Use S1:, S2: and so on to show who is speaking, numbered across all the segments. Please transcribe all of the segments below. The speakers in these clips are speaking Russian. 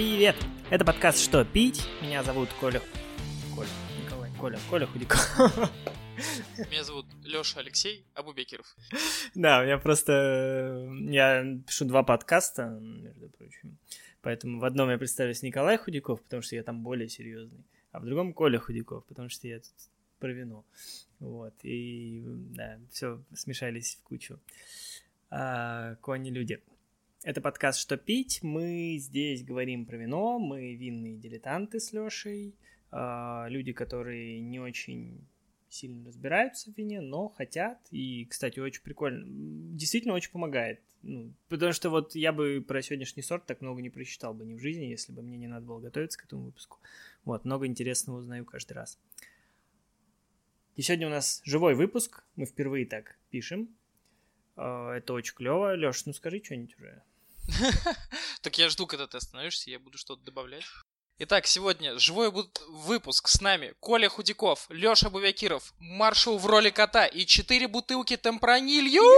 S1: Привет! Это подкаст «Что пить?». Меня зовут Коля... Коля, Николай, Коля, Коля Худяков.
S2: Меня зовут Лёша Алексей Абубекиров.
S1: Да, я просто... Я пишу два подкаста, между прочим. Поэтому в одном я представлюсь Николай Худяков, потому что я там более серьезный, а в другом Коля Худяков, потому что я тут про вино. Вот, и да, все смешались в кучу. А, кони-люди. Это подкаст «Что пить?». Мы здесь говорим про вино, мы винные дилетанты с Лешей, а, люди, которые не очень сильно разбираются в вине, но хотят. И, кстати, очень прикольно. Действительно очень помогает. Ну, потому что вот я бы про сегодняшний сорт так много не прочитал бы ни в жизни, если бы мне не надо было готовиться к этому выпуску. Вот, много интересного узнаю каждый раз. И сегодня у нас живой выпуск. Мы впервые так пишем. А, это очень клево. Леш, ну скажи что-нибудь уже.
S2: Так я жду, когда ты остановишься, я буду что-то добавлять. Итак, сегодня живой выпуск с нами Коля Худяков, Леша Бувякиров, маршал в роли кота и четыре бутылки темпранилью.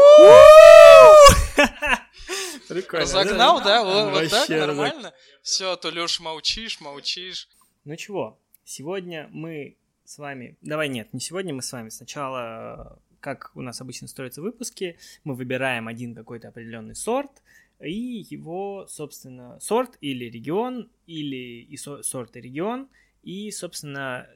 S1: Прикольно.
S2: Разогнал, да? Вот так, нормально? Все, то Леша молчишь, молчишь.
S1: Ну чего, сегодня мы с вами... Давай нет, не сегодня мы с вами. Сначала, как у нас обычно строятся выпуски, мы выбираем один какой-то определенный сорт, и его, собственно, сорт или регион, или и сорт и регион, и, собственно,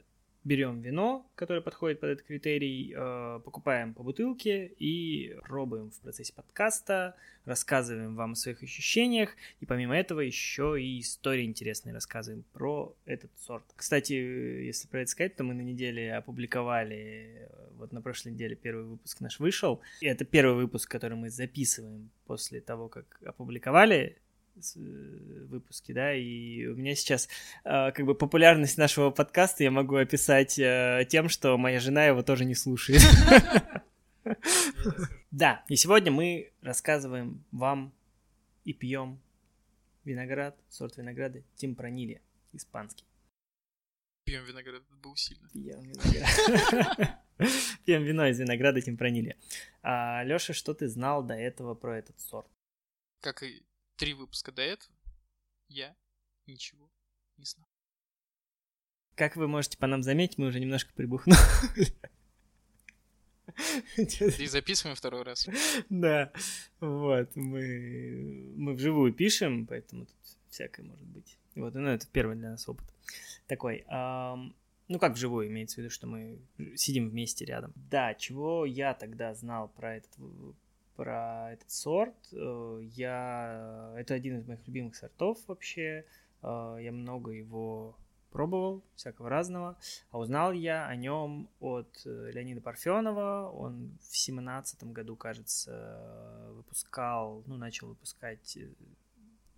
S1: берем вино, которое подходит под этот критерий, э, покупаем по бутылке и пробуем в процессе подкаста, рассказываем вам о своих ощущениях, и помимо этого еще и истории интересные рассказываем про этот сорт. Кстати, если про это сказать, то мы на неделе опубликовали, вот на прошлой неделе первый выпуск наш вышел, и это первый выпуск, который мы записываем после того, как опубликовали Э, выпуски, да, и у меня сейчас э, как бы популярность нашего подкаста я могу описать э, тем, что моя жена его тоже не слушает. Да, и сегодня мы рассказываем вам и пьем виноград, сорт винограда Темпранилия, испанский.
S2: Пьем виноград, это было сильно.
S1: Пьем виноград. Пьем вино из винограда Темпранилия. А, Леша, что ты знал до этого про этот сорт?
S2: Как и три выпуска до этого я ничего не знал.
S1: Как вы можете по нам заметить, мы уже немножко прибухнули.
S2: И записываем второй раз.
S1: Да, вот, мы, мы вживую пишем, поэтому тут всякое может быть. Вот, ну, это первый для нас опыт. Такой, эм, ну, как вживую, имеется в виду, что мы сидим вместе рядом. Да, чего я тогда знал про этот про этот сорт. Э, я... Это один из моих любимых сортов вообще. Э, я много его пробовал, всякого разного. А узнал я о нем от э, Леонида Парфенова. Он в семнадцатом году, кажется, выпускал, ну, начал выпускать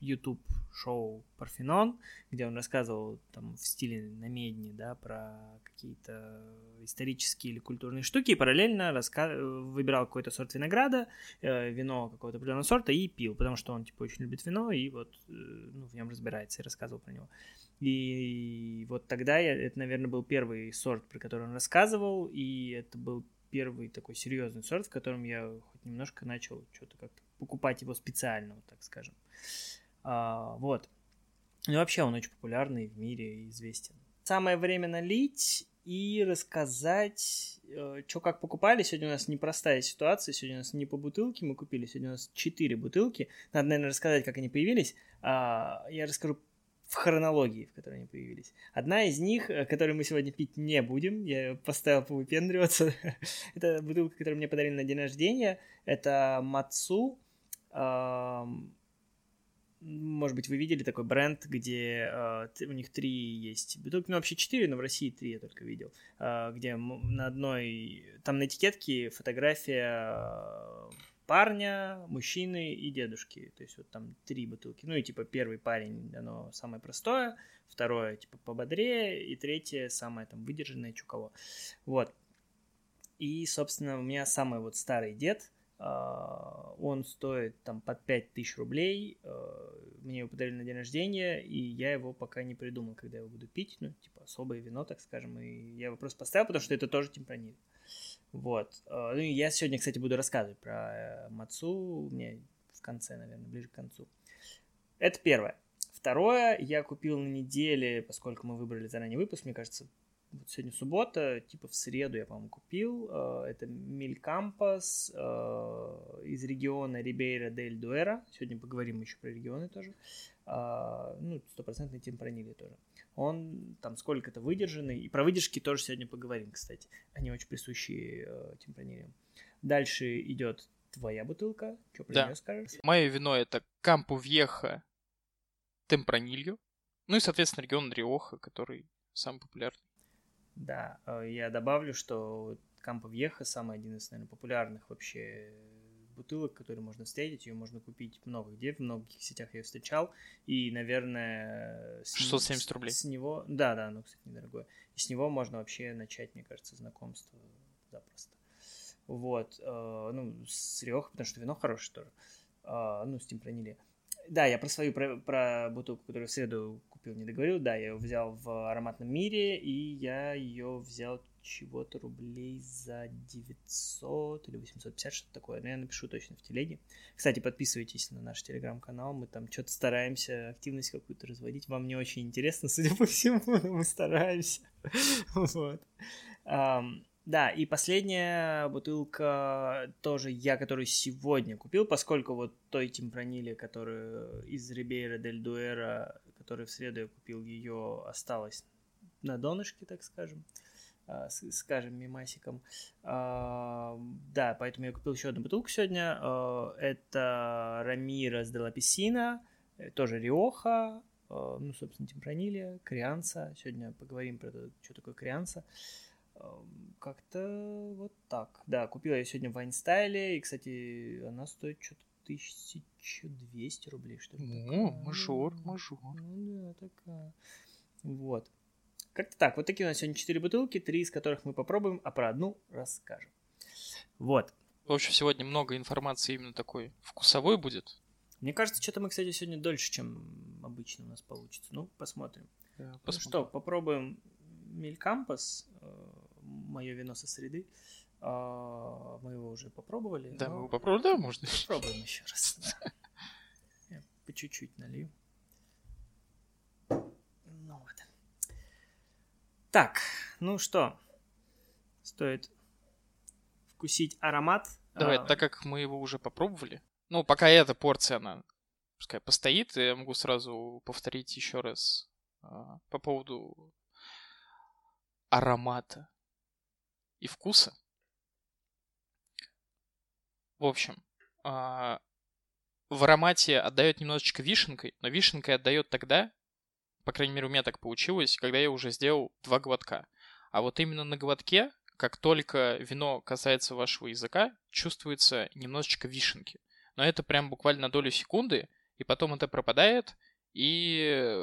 S1: YouTube шоу Парфенон, где он рассказывал там в стиле намедни, да, про какие-то исторические или культурные штуки, и параллельно раска... выбирал какой-то сорт винограда, э, вино какого-то определенного сорта и пил, потому что он, типа, очень любит вино и вот э, ну, в нем разбирается и рассказывал про него. И вот тогда я, это, наверное, был первый сорт, про который он рассказывал, и это был первый такой серьезный сорт, в котором я хоть немножко начал что-то как-то покупать его специально, вот так скажем. А, вот. Ну, вообще он очень популярный в мире и известен. Самое время налить и рассказать, э, что как покупали. Сегодня у нас непростая ситуация. Сегодня у нас не по бутылке мы купили, сегодня у нас 4 бутылки. Надо, наверное, рассказать, как они появились. А, я расскажу в хронологии, в которой они появились. Одна из них, э, которую мы сегодня пить не будем, я поставил повыпендриваться. это бутылка, которую мне подарили на день рождения. Это Мацу может быть, вы видели такой бренд, где э, у них три есть. Бутылки, ну вообще четыре, но в России три я только видел, э, где на одной, там на этикетке фотография э, парня, мужчины и дедушки, то есть вот там три бутылки, ну и типа первый парень, оно самое простое, второе типа пободрее, и третье самое там выдержанное, чуково, вот. И, собственно, у меня самый вот старый дед, он стоит там под 5000 рублей. А, мне его подарили на день рождения, и я его пока не придумал, когда я его буду пить. Ну, типа особое вино, так скажем. И я его просто поставил, потому что это тоже темпраниль. Вот. А, ну, я сегодня, кстати, буду рассказывать про э, Мацу. У меня в конце, наверное, ближе к концу. Это первое. Второе, я купил на неделе, поскольку мы выбрали заранее выпуск, мне кажется, вот сегодня суббота, типа в среду я, по-моему, купил. Э, это Милькампас э, из региона Рибейра дель Дуэра. Сегодня поговорим еще про регионы тоже. Э, ну, стопроцентный темпранили тоже. Он там сколько-то выдержанный. И про выдержки тоже сегодня поговорим, кстати. Они очень присущи темпранилиям. Дальше идет твоя бутылка. Что про
S2: да.
S1: нее скажешь?
S2: Мое вино это Кампу Вьеха Темпранилью. Ну и, соответственно, регион Риоха, который самый популярный.
S1: Да, э, я добавлю, что Кампо Вьеха самый один из, наверное, популярных вообще бутылок, которые можно встретить. Ее можно купить много где, в многих сетях я ее встречал. И, наверное...
S2: С 670 рублей.
S1: С него... Да, да, ну, кстати, недорогое. И с него можно вообще начать, мне кажется, знакомство запросто. Вот. Э, ну, с Риоха, потому что вино хорошее тоже. Э, ну, с Темпранили. Да, я про свою, про, про бутылку, которую в среду купил, не договорил. Да, я ее взял в ароматном мире, и я ее взял чего-то рублей за 900 или 850, что-то такое. Но я напишу точно в телеге. Кстати, подписывайтесь на наш телеграм-канал. Мы там что-то стараемся активность какую-то разводить. Вам не очень интересно, судя по всему, но мы стараемся. Вот. Да, и последняя бутылка тоже я, которую сегодня купил, поскольку вот той темпранили, которую из Рибейра дель Дуэра, которую в среду я купил, ее осталось на донышке, так скажем, а, скажем, мимасиком. А, да, поэтому я купил еще одну бутылку сегодня. А, это Рамирес де ла э, тоже Риоха, ну, собственно, темпранилия, Крианса. Сегодня поговорим про то, что такое Крианса. Как-то вот так. Да, купила я сегодня в Вайнстайле, и, кстати, она стоит что-то 1200 рублей, что ли.
S2: О, мажор, мажор.
S1: Ну да, такая. Вот. Как-то так. Вот такие у нас сегодня 4 бутылки, три из которых мы попробуем, а про одну расскажем. Вот.
S2: В общем, сегодня много информации именно такой вкусовой будет.
S1: Мне кажется, что-то мы, кстати, сегодня дольше, чем обычно у нас получится. Ну, посмотрим.
S2: Да,
S1: посмотрим. Ну что, попробуем Мелькампас, э, мое вино со среды. А, мы его уже попробовали.
S2: Да, мы его попробовали, да, можно.
S1: Попробуем еще раз. Я по чуть-чуть налью. Ну вот. Так, ну что, стоит вкусить аромат.
S2: Давай, а... так как мы его уже попробовали, ну, пока эта порция, она, пускай постоит, я могу сразу повторить еще раз а, по поводу аромата и вкуса. В общем, а, в аромате отдает немножечко вишенкой, но вишенкой отдает тогда, по крайней мере у меня так получилось, когда я уже сделал два глотка. А вот именно на глотке, как только вино касается вашего языка, чувствуется немножечко вишенки. Но это прям буквально долю секунды, и потом это пропадает, и,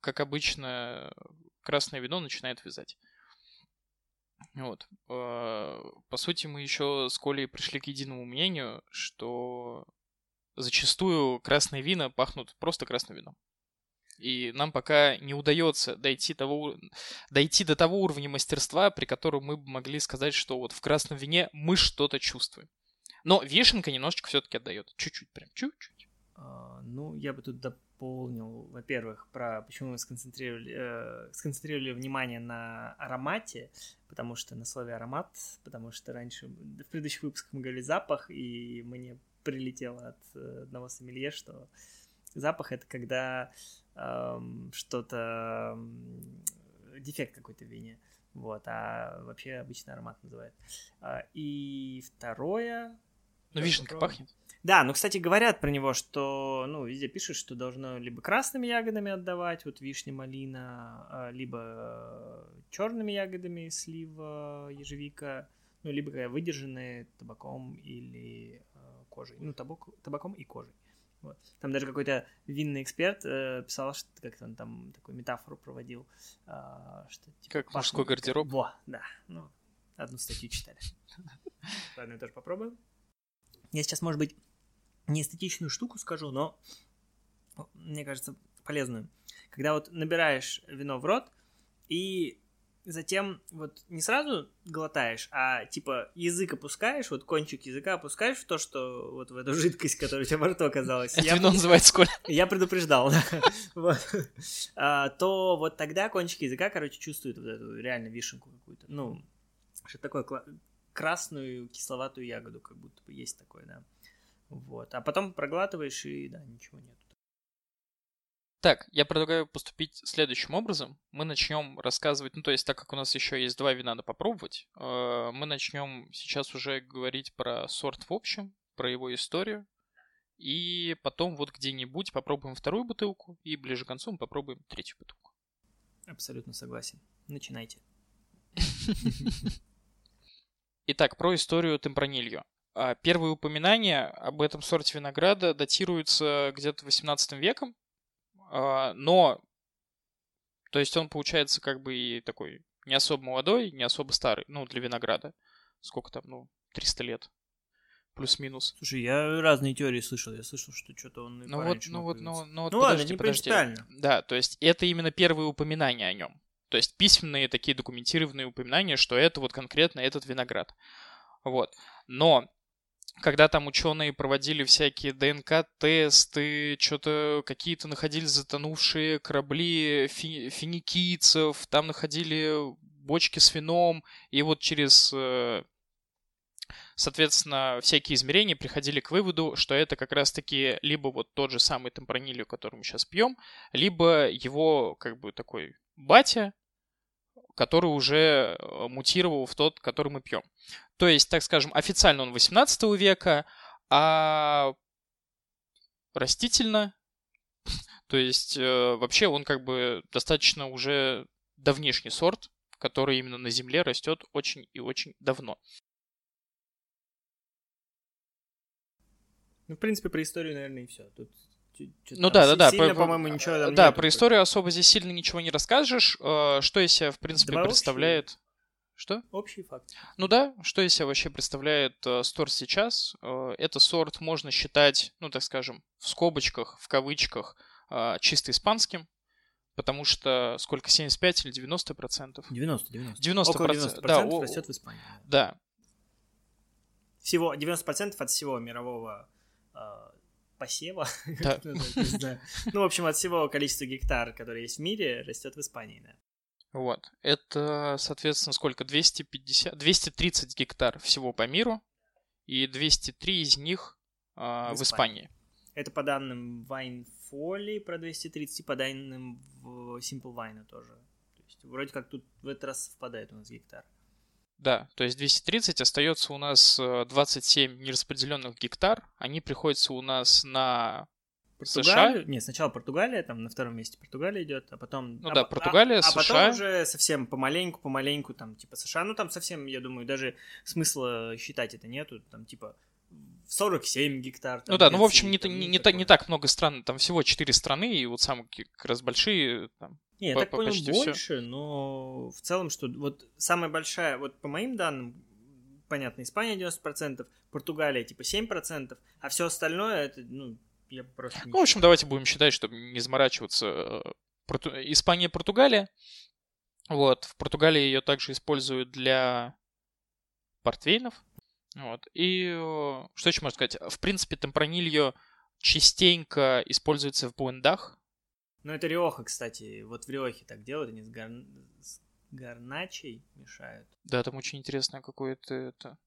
S2: как обычно, красное вино начинает вязать. Вот. А, по сути, мы еще с Колей пришли к единому мнению, что зачастую красные вина пахнут просто красным вином. И нам пока не удается дойти, того, дойти до того уровня мастерства, при котором мы бы могли сказать, что вот в красном вине мы что-то чувствуем. Но вишенка немножечко все-таки отдает. Чуть-чуть, прям чуть-чуть.
S1: А, ну, я бы тут дополнил, во-первых, про почему мы сконцентрировали, э, сконцентрировали внимание на аромате, потому что на слове аромат, потому что раньше в предыдущих выпусках мы говорили запах, и мне прилетело от э, одного сомелье, что запах это когда эм, что-то дефект какой-то в вине. Вот, а вообще обычно аромат называют. А, и второе...
S2: Ну, вишенка пахнет.
S1: Да, ну, кстати, говорят про него, что, ну, везде пишут, что должно либо красными ягодами отдавать, вот вишня, малина, а, либо э, черными ягодами, слива, ежевика, ну, либо выдержанные табаком или э, кожей. Ну, табак, табаком и кожей. Вот. Там даже какой-то винный эксперт э, писал, что как-то он там такую метафору проводил. Э, что,
S2: типа, как мужской гардероб?
S1: Во, да. Ну, одну статью читали. Ладно, я тоже попробую. Я сейчас, может быть, не эстетичную штуку скажу, но мне кажется полезную. Когда вот набираешь вино в рот и затем вот не сразу глотаешь, а типа язык опускаешь, вот кончик языка опускаешь в то, что вот в эту жидкость, которая у тебя во рту оказалась.
S2: Это вино называется сколько?
S1: Я предупреждал, да. а, то вот тогда кончик языка, короче, чувствует вот эту реально вишенку какую-то. Ну, что такое красную кисловатую ягоду, как будто бы есть такое, да. Вот. А потом проглатываешь, и да, ничего нет.
S2: Так, я предлагаю поступить следующим образом. Мы начнем рассказывать, ну то есть так как у нас еще есть два вина надо попробовать, э, мы начнем сейчас уже говорить про сорт в общем, про его историю, и потом вот где-нибудь попробуем вторую бутылку, и ближе к концу мы попробуем третью бутылку.
S1: Абсолютно согласен. Начинайте.
S2: Итак, про историю темпранильо. А, первые упоминания об этом сорте винограда датируются где-то 18 веком, а, но, то есть он получается как бы и такой не особо молодой, не особо старый, ну, для винограда. Сколько там, ну, 300 лет. Плюс-минус.
S1: Слушай, я разные теории слышал. Я слышал, что что-то он
S2: ну вот, ну вот, ну, ну вот,
S1: ну подожди, ладно, не подожди.
S2: Да, то есть это именно первые упоминания о нем. То есть письменные такие документированные упоминания, что это вот конкретно этот виноград. Вот. Но когда там ученые проводили всякие ДНК-тесты, что-то какие-то находили затонувшие корабли фи- финикийцев, там находили бочки с вином, и вот через, э, соответственно, всякие измерения приходили к выводу, что это как раз-таки либо вот тот же самый темпранилио, который мы сейчас пьем, либо его как бы такой батя, который уже э, мутировал в тот, который мы пьем. То есть, так скажем, официально он 18 века, а растительно, то есть э, вообще он как бы достаточно уже давнишний сорт, который именно на Земле растет очень и очень давно.
S1: Ну, в принципе, про историю, наверное, и все. Тут
S2: ну да, да, да.
S1: Сильно, по-моему, ничего
S2: там Да, про историю особо здесь сильно ничего не расскажешь. Э, что из себя, в принципе, Два представляет... Что?
S1: Общий факт.
S2: Ну да, что из себя вообще представляет э, сорт сейчас? Э, это сорт можно считать, ну так скажем, в скобочках, в кавычках, э, чисто испанским, потому что сколько, 75 или 90 процентов?
S1: 90, 90.
S2: 90
S1: Около 90 да, растет в Испании.
S2: Да.
S1: Всего 90 процентов от всего мирового э, посева, да. ну, в общем, от всего количества гектар, которые есть в мире, растет в Испании, да.
S2: Вот. Это, соответственно, сколько? 250, 230 гектар всего по миру, и 203 из них э, в, в Испании.
S1: Это по данным Winefolly про 230, и по данным Simple Wine тоже. То есть, вроде как тут в этот раз совпадает у нас гектар.
S2: Да, то есть 230 остается у нас 27 э, нераспределенных гектар. Они приходятся у нас на
S1: Португалию?
S2: США?
S1: Нет, сначала Португалия, там на втором месте Португалия идет, а потом...
S2: Ну
S1: а,
S2: да, Португалия,
S1: а,
S2: США.
S1: А потом уже совсем помаленьку, помаленьку, там, типа США, ну там совсем, я думаю, даже смысла считать это нету, там, типа, 47 гектар. Там,
S2: ну да, ну в общем, не, не, не, не так много стран, там всего 4 страны, и вот самые как раз большие, там,
S1: не, я по, так понял, больше, все. но в целом, что вот самая большая, вот по моим данным, понятно, Испания 90%, Португалия типа 7%, а все остальное это, ну, я просто
S2: Ну, в общем, давайте будем считать, чтобы не заморачиваться. Э, Порту... Испания, Португалия. Вот, в Португалии ее также используют для портвейнов. Вот. И э, что еще можно сказать? В принципе, темпранильо частенько используется в блендах.
S1: Ну, это Риоха, кстати. Вот в Риохе так делают, они с, гар... с гарначей мешают.
S2: Да, там очень интересное какое-то это...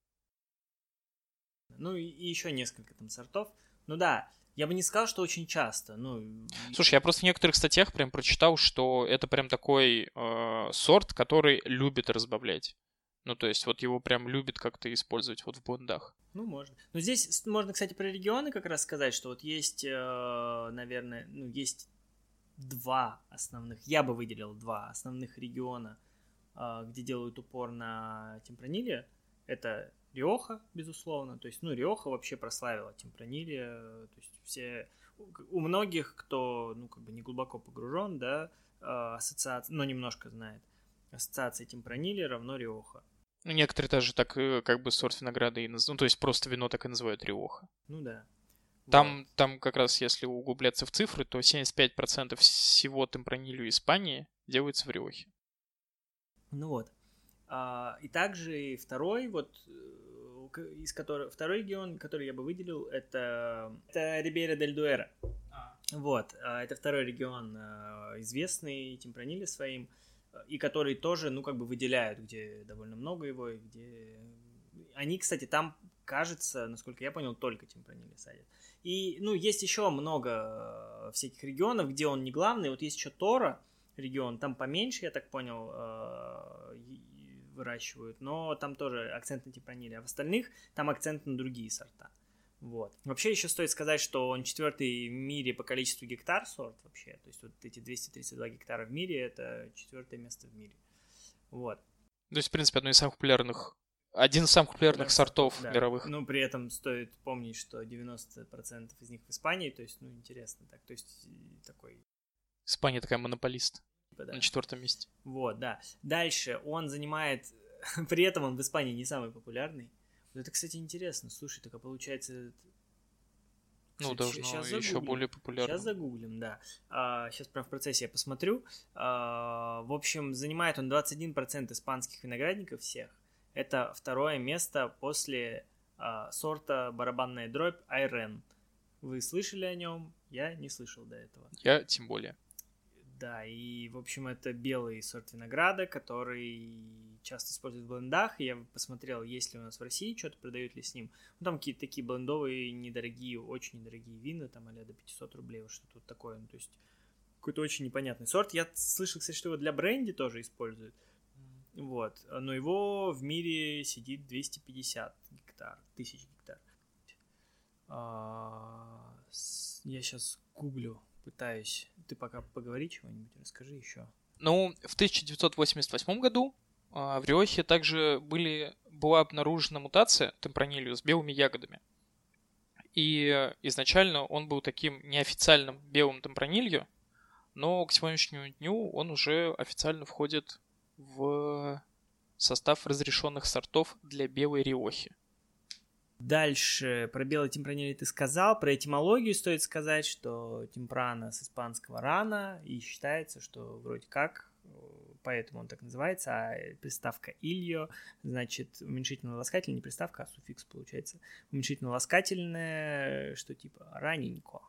S1: Ну, и еще несколько там сортов. Ну да, я бы не сказал, что очень часто. Ну,
S2: Слушай, я просто в некоторых статьях прям прочитал, что это прям такой э, сорт, который любит разбавлять. Ну, то есть вот его прям любит как-то использовать вот в блендах.
S1: Ну, можно. Но здесь можно, кстати, про регионы как раз сказать, что вот есть, э, наверное, ну, есть два основных, я бы выделил два основных региона, э, где делают упор на темпраниле. Это Риоха, безусловно. То есть, ну, Риоха вообще прославила Темпранилия. То есть, все... У многих, кто, ну, как бы не глубоко погружен, да, а, ассоциация, но немножко знает, ассоциация Темпранилия равно Риоха.
S2: Ну, некоторые даже так, э, как бы, сорт винограда и называют, ну, то есть, просто вино так и называют Риоха.
S1: Ну, да.
S2: Там, вот. там как раз, если углубляться в цифры, то 75% всего темпранилью Испании делается в Риохе.
S1: Ну вот. А, и также второй, вот, э, из которого, второй регион, который я бы выделил, это, это Рибейра дель Дуэра. Вот, а, это второй регион, а, известный Темпраниле своим, и который тоже, ну, как бы выделяют, где довольно много его, и где... Они, кстати, там, кажется, насколько я понял, только Темпраниле садят. И, ну, есть еще много э, всяких регионов, где он не главный. Вот есть еще Тора регион, там поменьше, я так понял, э, выращивают, но там тоже акцент на Темпраниле. А в остальных там акцент на другие сорта. Вот. Вообще еще стоит сказать, что он четвертый в мире по количеству гектар сорт вообще. То есть вот эти 232 гектара в мире это четвертое место в мире. Вот.
S2: То есть, в принципе, одно из самых популярных один из самых популярных да, сортов да. мировых.
S1: Ну, при этом стоит помнить, что 90% из них в Испании, то есть, ну, интересно так, то есть, такой...
S2: Испания такая монополист типа, да. на четвертом месте.
S1: Вот, да. Дальше он занимает, при этом он в Испании не самый популярный, это, кстати, интересно. Слушай, так а получается...
S2: Ну, должно сейчас еще более популярно.
S1: Сейчас загуглим, да. А, сейчас прям в процессе я посмотрю. А, в общем, занимает он 21% испанских виноградников всех. Это второе место после а, сорта барабанная дробь Айрен. Вы слышали о нем? Я не слышал до этого.
S2: Я тем более.
S1: Да, и, в общем, это белый сорт винограда, который часто используют в блендах. Я посмотрел, есть ли у нас в России что-то, продают ли с ним. Ну, там какие-то такие блендовые, недорогие, очень недорогие вина, там, а до 500 рублей, вот что-то такое. Ну, то есть, какой-то очень непонятный сорт. Я слышал, кстати, что его для бренди тоже используют. Вот. Но его в мире сидит 250 гектар, тысяч гектар. А, я сейчас гуглю пытаюсь. Ты пока поговори чего-нибудь, расскажи еще.
S2: Ну, в 1988 году а, в Риохе также были, была обнаружена мутация темпранилью с белыми ягодами. И изначально он был таким неофициальным белым темпранилью, но к сегодняшнему дню он уже официально входит в состав разрешенных сортов для белой риохи.
S1: Дальше про белый темпраниль ты сказал, про этимологию стоит сказать, что темпрана с испанского рана, и считается, что вроде как, э, поэтому он так называется, а приставка ильо, значит, уменьшительно-ласкательный, не приставка, а суффикс получается, уменьшительно-ласкательное, что типа раненько.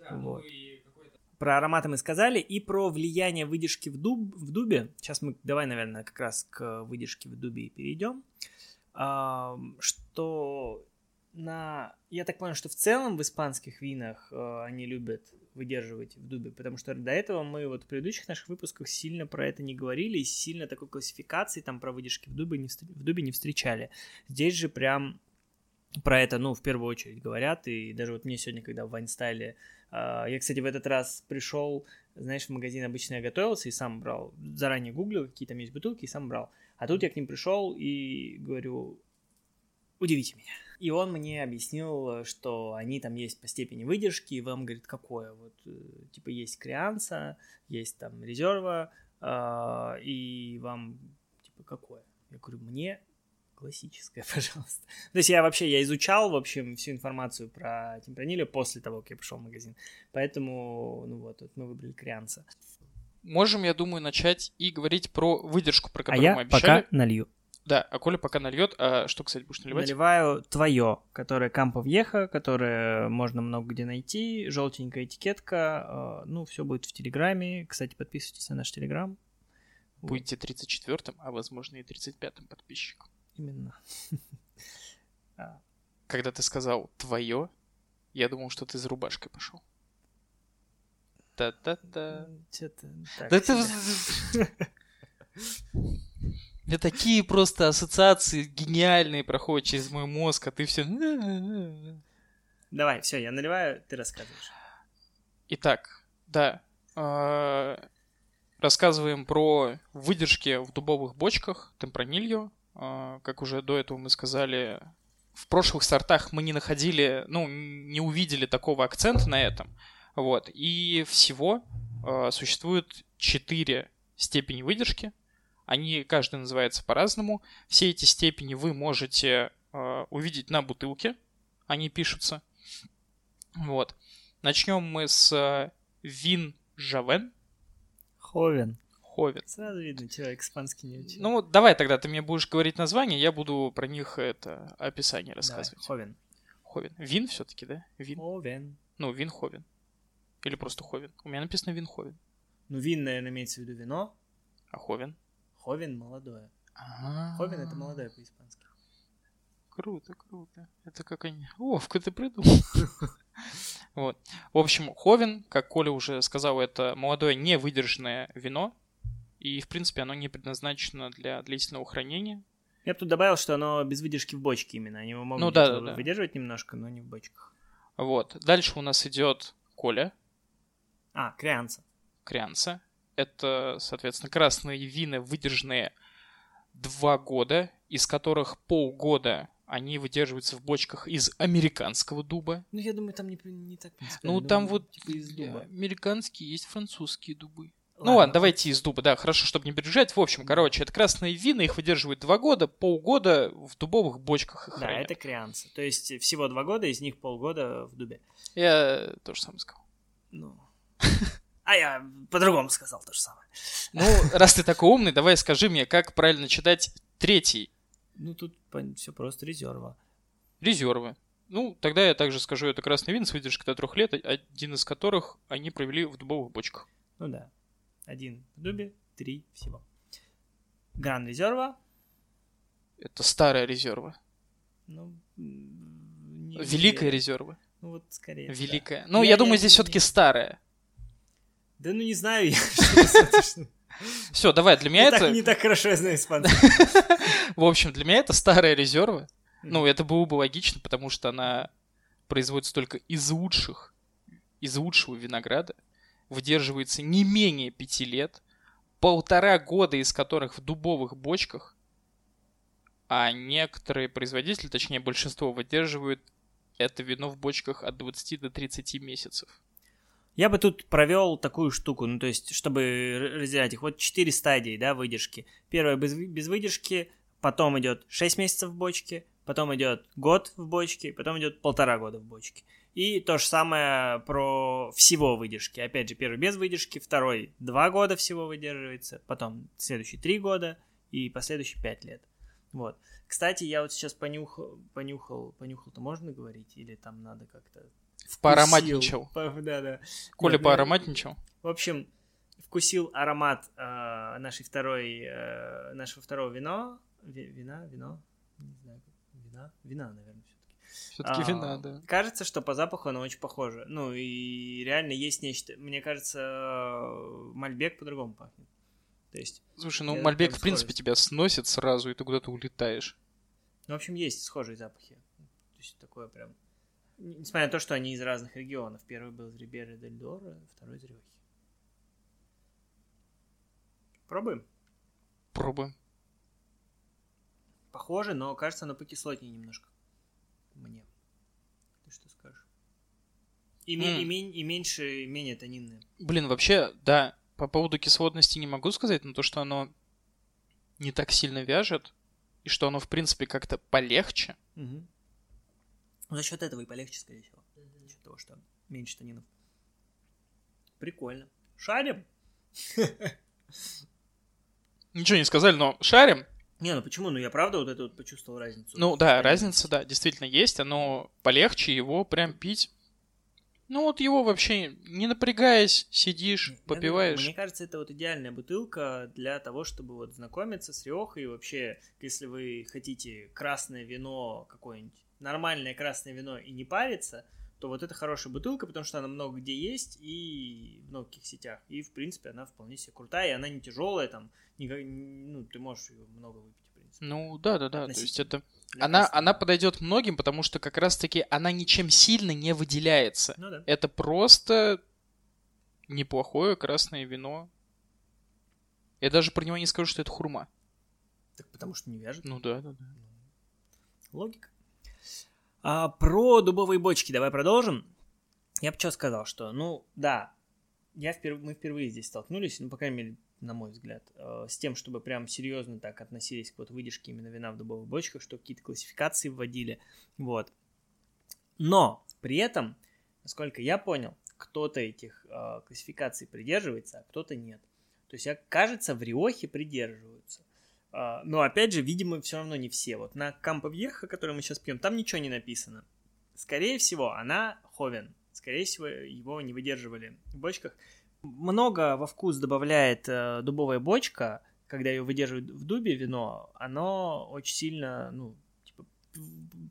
S1: Да, ну вот. ну и про ароматы мы сказали, и про влияние выдержки в, дуб, в дубе. Сейчас мы, давай, наверное, как раз к выдержке в дубе и перейдем что на... Я так понял, что в целом в испанских винах э, они любят выдерживать в дубе, потому что до этого мы вот в предыдущих наших выпусках сильно про это не говорили и сильно такой классификации там про выдержки в дубе не, в дубе не встречали. Здесь же прям про это, ну, в первую очередь говорят, и даже вот мне сегодня, когда в Вайнстайле, э, я, кстати, в этот раз пришел, знаешь, в магазин обычно я готовился и сам брал, заранее гуглил, какие там есть бутылки, и сам брал. А тут я к ним пришел и говорю, удивите меня. И он мне объяснил, что они там есть по степени выдержки, и вам, говорит, какое? Вот, э, типа, есть креанса, есть там резерва, э, и вам, типа, какое? Я говорю, мне классическое, пожалуйста. То есть я вообще, я изучал, в общем, всю информацию про темпраниля после того, как я пришел в магазин. Поэтому, ну вот, вот мы выбрали креанса
S2: можем, я думаю, начать и говорить про выдержку, про а которую а мы обещали.
S1: я пока налью.
S2: Да, а Коля пока нальет. А что, кстати, будешь наливать?
S1: Наливаю твое, которое Кампо Вьеха, которое можно много где найти. Желтенькая этикетка. А, ну, все будет в Телеграме. Кстати, подписывайтесь на наш Телеграм.
S2: Будете 34-м, а возможно и 35-м подписчиком.
S1: Именно.
S2: А. Когда ты сказал твое, я думал, что ты за рубашкой пошел. Та-та-та.
S1: Да это...
S2: Мне такие просто ассоциации гениальные проходят через мой мозг, а ты все...
S1: Давай, все, я наливаю, ты рассказываешь.
S2: Итак, да. Э, рассказываем про выдержки в дубовых бочках, темпранилью. Э, как уже до этого мы сказали, в прошлых сортах мы не находили, ну, не увидели такого акцента на этом. Вот. И всего э, существует четыре степени выдержки. Они, каждый называется по-разному. Все эти степени вы можете э, увидеть на бутылке. Они пишутся. Вот. Начнем мы с э, Вин Жавен.
S1: Ховен.
S2: Ховен.
S1: Сразу видно, человек испанский не учил.
S2: Ну, давай тогда ты мне будешь говорить название, я буду про них это описание
S1: Давай,
S2: рассказывать.
S1: Ховен.
S2: Ховен. Вин все-таки, да? Вин.
S1: Ховен.
S2: Ну, Вин Ховен. Или просто Ховен. У меня написано Вин Ховен.
S1: Ну, вин, наверное, имеется в виду вино.
S2: А Ховен?
S1: Ховен молодое.
S2: А,
S1: Ховен это молодое по-испански.
S2: Круто, круто. Это как они... Ловко ты придумал. Вот. В общем, Ховен, как Коля уже сказал, это молодое невыдержанное вино. И, в принципе, оно не предназначено для длительного хранения.
S1: Я бы тут добавил, что оно без выдержки в бочке именно. Они его могут
S2: Ну да, да, да.
S1: выдерживать немножко, но не в бочках.
S2: Вот. Дальше у нас идет Коля,
S1: А, крианца.
S2: Крянца. Это, соответственно, красные вина, выдержанные два года, из которых полгода они выдерживаются в бочках из американского дуба.
S1: Ну, я думаю, там не, не так.
S2: Ну, там
S1: Думаю,
S2: вот
S1: типа из дуба.
S2: американские есть французские дубы. Ну ладно, давайте из дуба, да, хорошо, чтобы не пережать. В общем, короче, это красные вина, их выдерживают два года, полгода в дубовых бочках их
S1: Да,
S2: хранят.
S1: это крианцы. То есть всего два года, из них полгода в дубе.
S2: Я тоже самое сказал.
S1: Ну. А я по-другому сказал то же самое.
S2: Ну, раз ты такой умный, давай скажи мне, как правильно читать третий
S1: Ну, тут все просто резерва.
S2: резервы. Ну, тогда я также скажу, это красный вин с выдержкой до трех лет, один из которых они провели в дубовых бочках.
S1: Ну да. Один в дубе, три всего. Гран резерва.
S2: Это старая резерва.
S1: Ну, не
S2: Великая резерва.
S1: Ну, вот скорее. да.
S2: Великая. Ну,
S1: Я
S2: я
S1: не-
S2: думаю, здесь все-таки старая.
S1: Да ну не знаю я.
S2: Все, давай, для меня это...
S1: не так хорошо я знаю испанский.
S2: В общем, для меня это старая резерва. Ну, это было бы логично, потому что она производится только из лучших, из лучшего винограда, выдерживается не менее пяти лет, полтора года из которых в дубовых бочках, а некоторые производители, точнее большинство, выдерживают это вино в бочках от 20 до 30 месяцев.
S1: Я бы тут провел такую штуку, ну то есть, чтобы разделять их. Вот четыре стадии, да, выдержки. Первая без, без выдержки, потом идет 6 месяцев в бочке, потом идет год в бочке, потом идет полтора года в бочке. И то же самое про всего выдержки. Опять же, первый без выдержки, второй два года всего выдерживается, потом следующий три года и последующий пять лет. Вот. Кстати, я вот сейчас понюхал, понюхал, понюхал-то можно говорить? Или там надо как-то...
S2: Поароматничал.
S1: По- Да, да.
S2: Коля
S1: Нет,
S2: поароматничал.
S1: В общем, вкусил аромат э, нашей второй, э, нашего второго вино. Ви- вина, вино? Не знаю, вина? Вина, наверное, все-таки.
S2: Все-таки вина, да.
S1: Кажется, что по запаху оно очень похоже. Ну, и реально есть нечто... Мне кажется, э, Мальбек по-другому пахнет. То есть,
S2: Слушай, ну Мальбек, в принципе, тебя сносит сразу, и ты куда-то улетаешь.
S1: ну, в общем, есть схожие запахи. То есть, такое прям... Несмотря на то, что они из разных регионов. Первый был из Рибера дель Доро, второй из Риохи. Пробуем?
S2: Пробуем.
S1: Похоже, но кажется, оно покислотнее немножко. Мне. Ты что скажешь? И,
S2: М.
S1: и, мен- и меньше, и менее тонинное.
S2: Блин, вообще, да, по поводу кислотности не могу сказать, но то, что оно не так сильно вяжет, и что оно, в принципе, как-то полегче.
S1: Мгм. За счет этого и полегче, скорее всего. За счет того, что меньше тонинов. Прикольно. Шарим?
S2: Ничего не сказали, но шарим.
S1: Не, ну почему? Ну я правда вот это вот почувствовал разницу.
S2: Ну да, разница, да, действительно есть. Оно полегче, его прям пить. Ну вот его вообще не напрягаясь, сидишь,
S1: Я думаю,
S2: попиваешь.
S1: Мне кажется, это вот идеальная бутылка для того, чтобы вот знакомиться с Риохой. И вообще, если вы хотите красное вино какое-нибудь, нормальное красное вино и не париться, то вот это хорошая бутылка, потому что она много где есть и в многих сетях. И, в принципе, она вполне себе крутая, и она не тяжелая, там, никак- ну, ты можешь ее много выпить, в принципе.
S2: Ну да, да, да. То есть это. Она,
S1: красного.
S2: она подойдет многим, потому что как раз-таки она ничем сильно не выделяется.
S1: Ну да.
S2: Это просто неплохое красное вино. Я даже про него не скажу, что это хурма.
S1: Так потому что не вяжет.
S2: Ну да, да, да.
S1: Логика. А, про дубовые бочки давай продолжим. Я бы что сказал, что, ну, да, я вперв... мы впервые здесь столкнулись, ну, по крайней мере, на мой взгляд, э, с тем, чтобы прям серьезно так относились к вот выдержке именно вина в дубовых бочках, что какие-то классификации вводили, вот. Но при этом, насколько я понял, кто-то этих э, классификаций придерживается, а кто-то нет. То есть, кажется, в Риохе придерживаются. А, но, опять же, видимо, все равно не все. Вот на Кампо Вьеха, который мы сейчас пьем, там ничего не написано. Скорее всего, она Ховен. Скорее всего, его не выдерживали в бочках. Много во вкус добавляет э, дубовая бочка, когда ее выдерживают в дубе вино, оно очень сильно, ну, типа,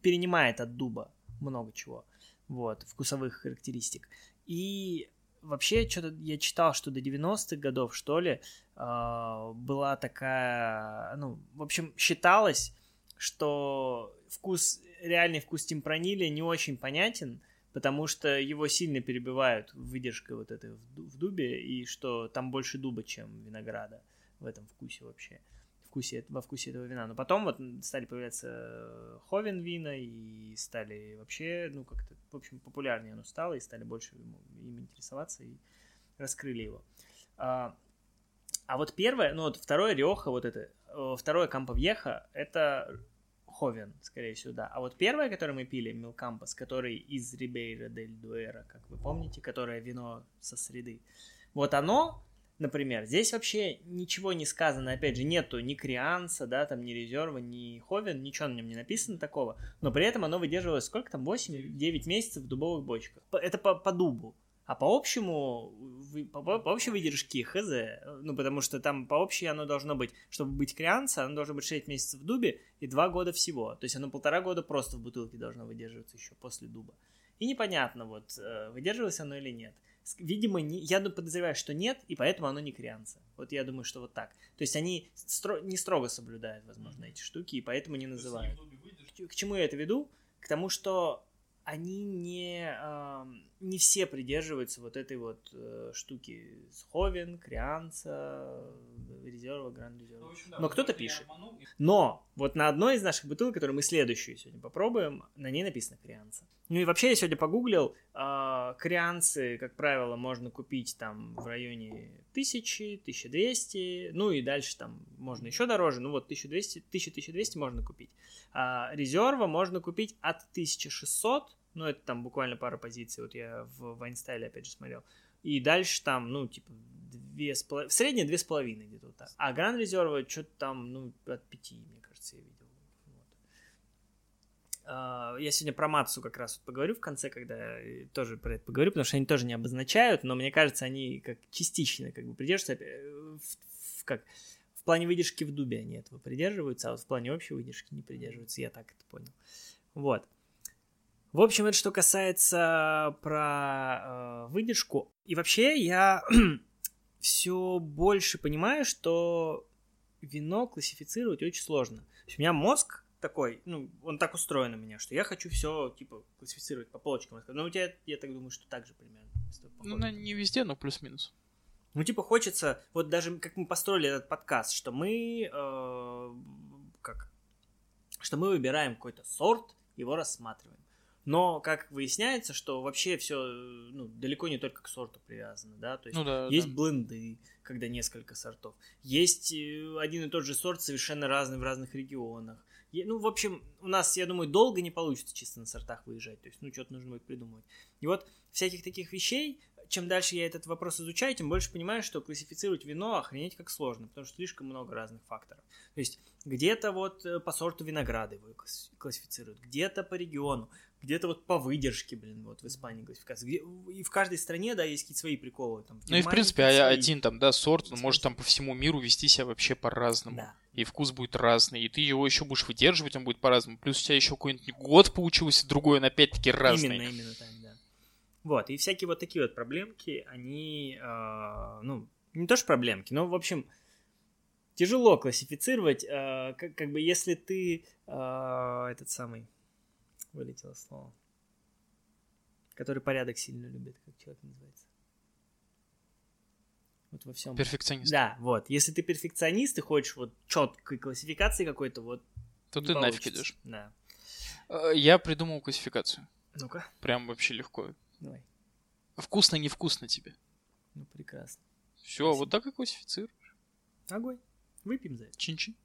S1: перенимает от дуба много чего, вот, вкусовых характеристик. И вообще, что-то я читал, что до 90-х годов, что ли, э, была такая, ну, в общем, считалось, что вкус, реальный вкус темпранили не очень понятен, потому что его сильно перебивают выдержкой вот этой в дубе, и что там больше дуба, чем винограда в этом вкусе вообще вкусе, во вкусе этого вина. Но потом вот стали появляться э, ховен вина и стали вообще, ну, как-то, в общем, популярнее оно стало, и стали больше им интересоваться и раскрыли его. А, а вот первое, ну вот второе Риоха, вот это, э, второе Кампо Вьеха, это Ховен, скорее всего, да. А вот первое, которое мы пили, Милкампас, который из Рибейра дель Дуэра, как вы помните, которое вино со среды, вот оно например. Здесь вообще ничего не сказано, опять же, нету ни Крианса, да, там, ни Резерва, ни Ховен, ничего на нем не написано такого, но при этом оно выдерживалось сколько там, 8-9 месяцев в дубовых бочках. Это по, по дубу. А по общему, по, по общей выдержке хз, ну, потому что там по общей оно должно быть, чтобы быть крианца, оно должно быть 6 месяцев в дубе и 2 года всего. То есть оно полтора года просто в бутылке должно выдерживаться еще после дуба. И непонятно, вот, э, выдерживалось оно или нет видимо, не, я подозреваю, что нет, и поэтому оно не крианца. Вот я думаю, что вот так. То есть они стро, не строго соблюдают, возможно, эти штуки, и поэтому не называют. К, к чему я это веду? К тому, что они не, э, не все придерживаются вот этой вот э, штуки с Ховен, Крианца, Резерва, Гранд Резерва. Ну, да, Но кто-то пишет. Но вот на одной из наших бутылок, которую мы следующую сегодня попробуем, на ней написано Крианца. Ну и вообще я сегодня погуглил, э, Крианцы, как правило, можно купить там в районе 1000, 1200, ну и дальше там можно еще дороже, ну вот 1200, 1000-1200 можно купить. А резерва можно купить от 1600, ну это там буквально пара позиций, вот я в Вайнстайле опять же смотрел. И дальше там, ну, типа, две с половиной, в среднем две с половиной где-то вот так. А Гранд Резерва что-то там, ну, от пяти, мне кажется, я видел. Вот. А, я сегодня про Мацу как раз поговорю в конце, когда тоже про это поговорю, потому что они тоже не обозначают, но мне кажется, они как частично как бы придерживаются э, в, как в плане выдержки в дубе они этого придерживаются, а вот в плане общей выдержки не придерживаются, я так это понял. Вот. В общем, это что касается про э, выдержку. И вообще я все больше понимаю, что вино классифицировать очень сложно. То есть у меня мозг такой, ну, он так устроен у меня, что я хочу все, типа, классифицировать по полочкам. Но у тебя, я так думаю, что так же примерно.
S2: Ну, не везде, но плюс-минус.
S1: Ну, типа, хочется, вот даже как мы построили этот подкаст, что мы, э, как, что мы выбираем какой-то сорт, его рассматриваем. Но, как выясняется, что вообще все ну, далеко не только к сорту привязано, да, то есть ну, да, есть да. бленды, когда несколько сортов, есть э, один и тот же сорт совершенно разный в разных регионах. Ну, в общем, у нас, я думаю, долго не получится чисто на сортах выезжать, то есть, ну, что-то нужно будет придумывать. И вот всяких таких вещей чем дальше я этот вопрос изучаю, тем больше понимаю, что классифицировать вино охренеть как сложно, потому что слишком много разных факторов. То есть где-то вот э, по сорту винограда его классифицируют, где-то по региону, где-то вот по выдержке, блин, вот в Испании классификация. Где, и в каждой стране, да, есть какие-то свои приколы. Там,
S2: ну и в принципе свои... один там, да, сорт, он может там по всему миру вести себя вообще по-разному. Да. И вкус будет разный, и ты его еще будешь выдерживать, он будет по-разному. Плюс у тебя еще какой-нибудь год получился, другой он опять-таки разный.
S1: Именно, именно да. Вот, и всякие вот такие вот проблемки, они, э, ну, не то что проблемки, но, в общем, тяжело классифицировать, э, как, как бы, если ты э, этот самый, вылетело слово, который порядок сильно любит, как человек называется. Вот во всем.
S2: Перфекционист.
S1: Да, вот. Если ты перфекционист и хочешь вот четкой классификации какой-то, вот.
S2: То ты получится. нафиг идешь.
S1: Да.
S2: Э, я придумал классификацию.
S1: Ну-ка.
S2: Прям вообще легко.
S1: Давай.
S2: Вкусно, невкусно тебе.
S1: Ну, прекрасно.
S2: Все, вот так и классифицируешь.
S1: Огонь. Выпьем за это.
S2: Чин-чин.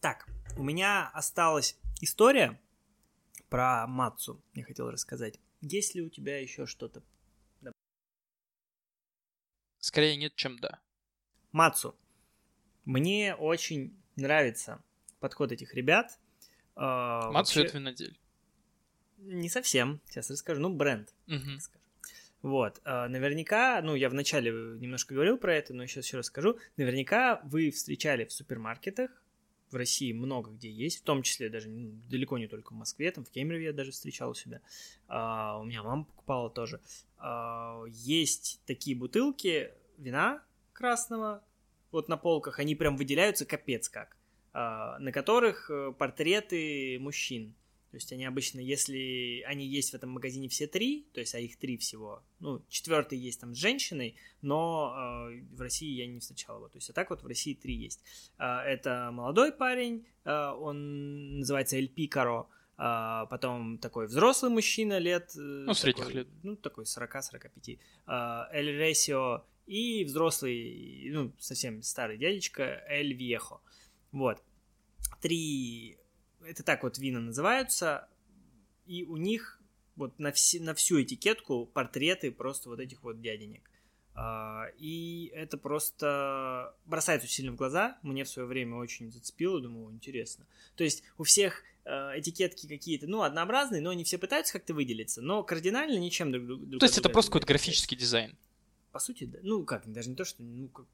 S1: Так, у меня осталась история про Мацу, я хотел рассказать. есть ли у тебя еще что-то?
S2: Скорее нет, чем да.
S1: Мацу. Мне очень нравится подход этих ребят.
S2: А, Мацу вообще... это винодель.
S1: Не совсем, сейчас расскажу. Ну, бренд.
S2: Угу.
S1: Вот, а, наверняка, ну, я вначале немножко говорил про это, но сейчас еще раз скажу. Наверняка вы встречали в супермаркетах, в России много где есть, в том числе даже ну, далеко не только в Москве, там в Кемерово я даже встречал у себя. А, у меня мама покупала тоже. А, есть такие бутылки вина красного, вот на полках, они прям выделяются капец как, на которых э, портреты мужчин. То есть они обычно, если они есть в этом магазине все три, то есть а их три всего, ну, четвертый есть там с женщиной, но э, в России я не встречал его. То есть а так вот в России три есть. Э, это молодой парень, э, он называется Эль Пикаро, а, потом такой взрослый мужчина лет... Э,
S2: ну, средних
S1: такой,
S2: лет.
S1: Ну, такой 40-45. А, Эль Ресио и взрослый, ну, совсем старый дядечка Эль Вьехо. Вот. Три... Это так вот вина называются. И у них вот на, вс... на всю этикетку портреты просто вот этих вот дяденек. Uh, и это просто бросается сильно в глаза. Мне в свое время очень зацепило, думаю, интересно. То есть у всех Э, этикетки какие-то, ну, однообразные, но они все пытаются как-то выделиться, но кардинально ничем друг друга.
S2: То есть это просто какой-то графический дизайн?
S1: По сути, да. Ну, как, даже не то, что, ну, как,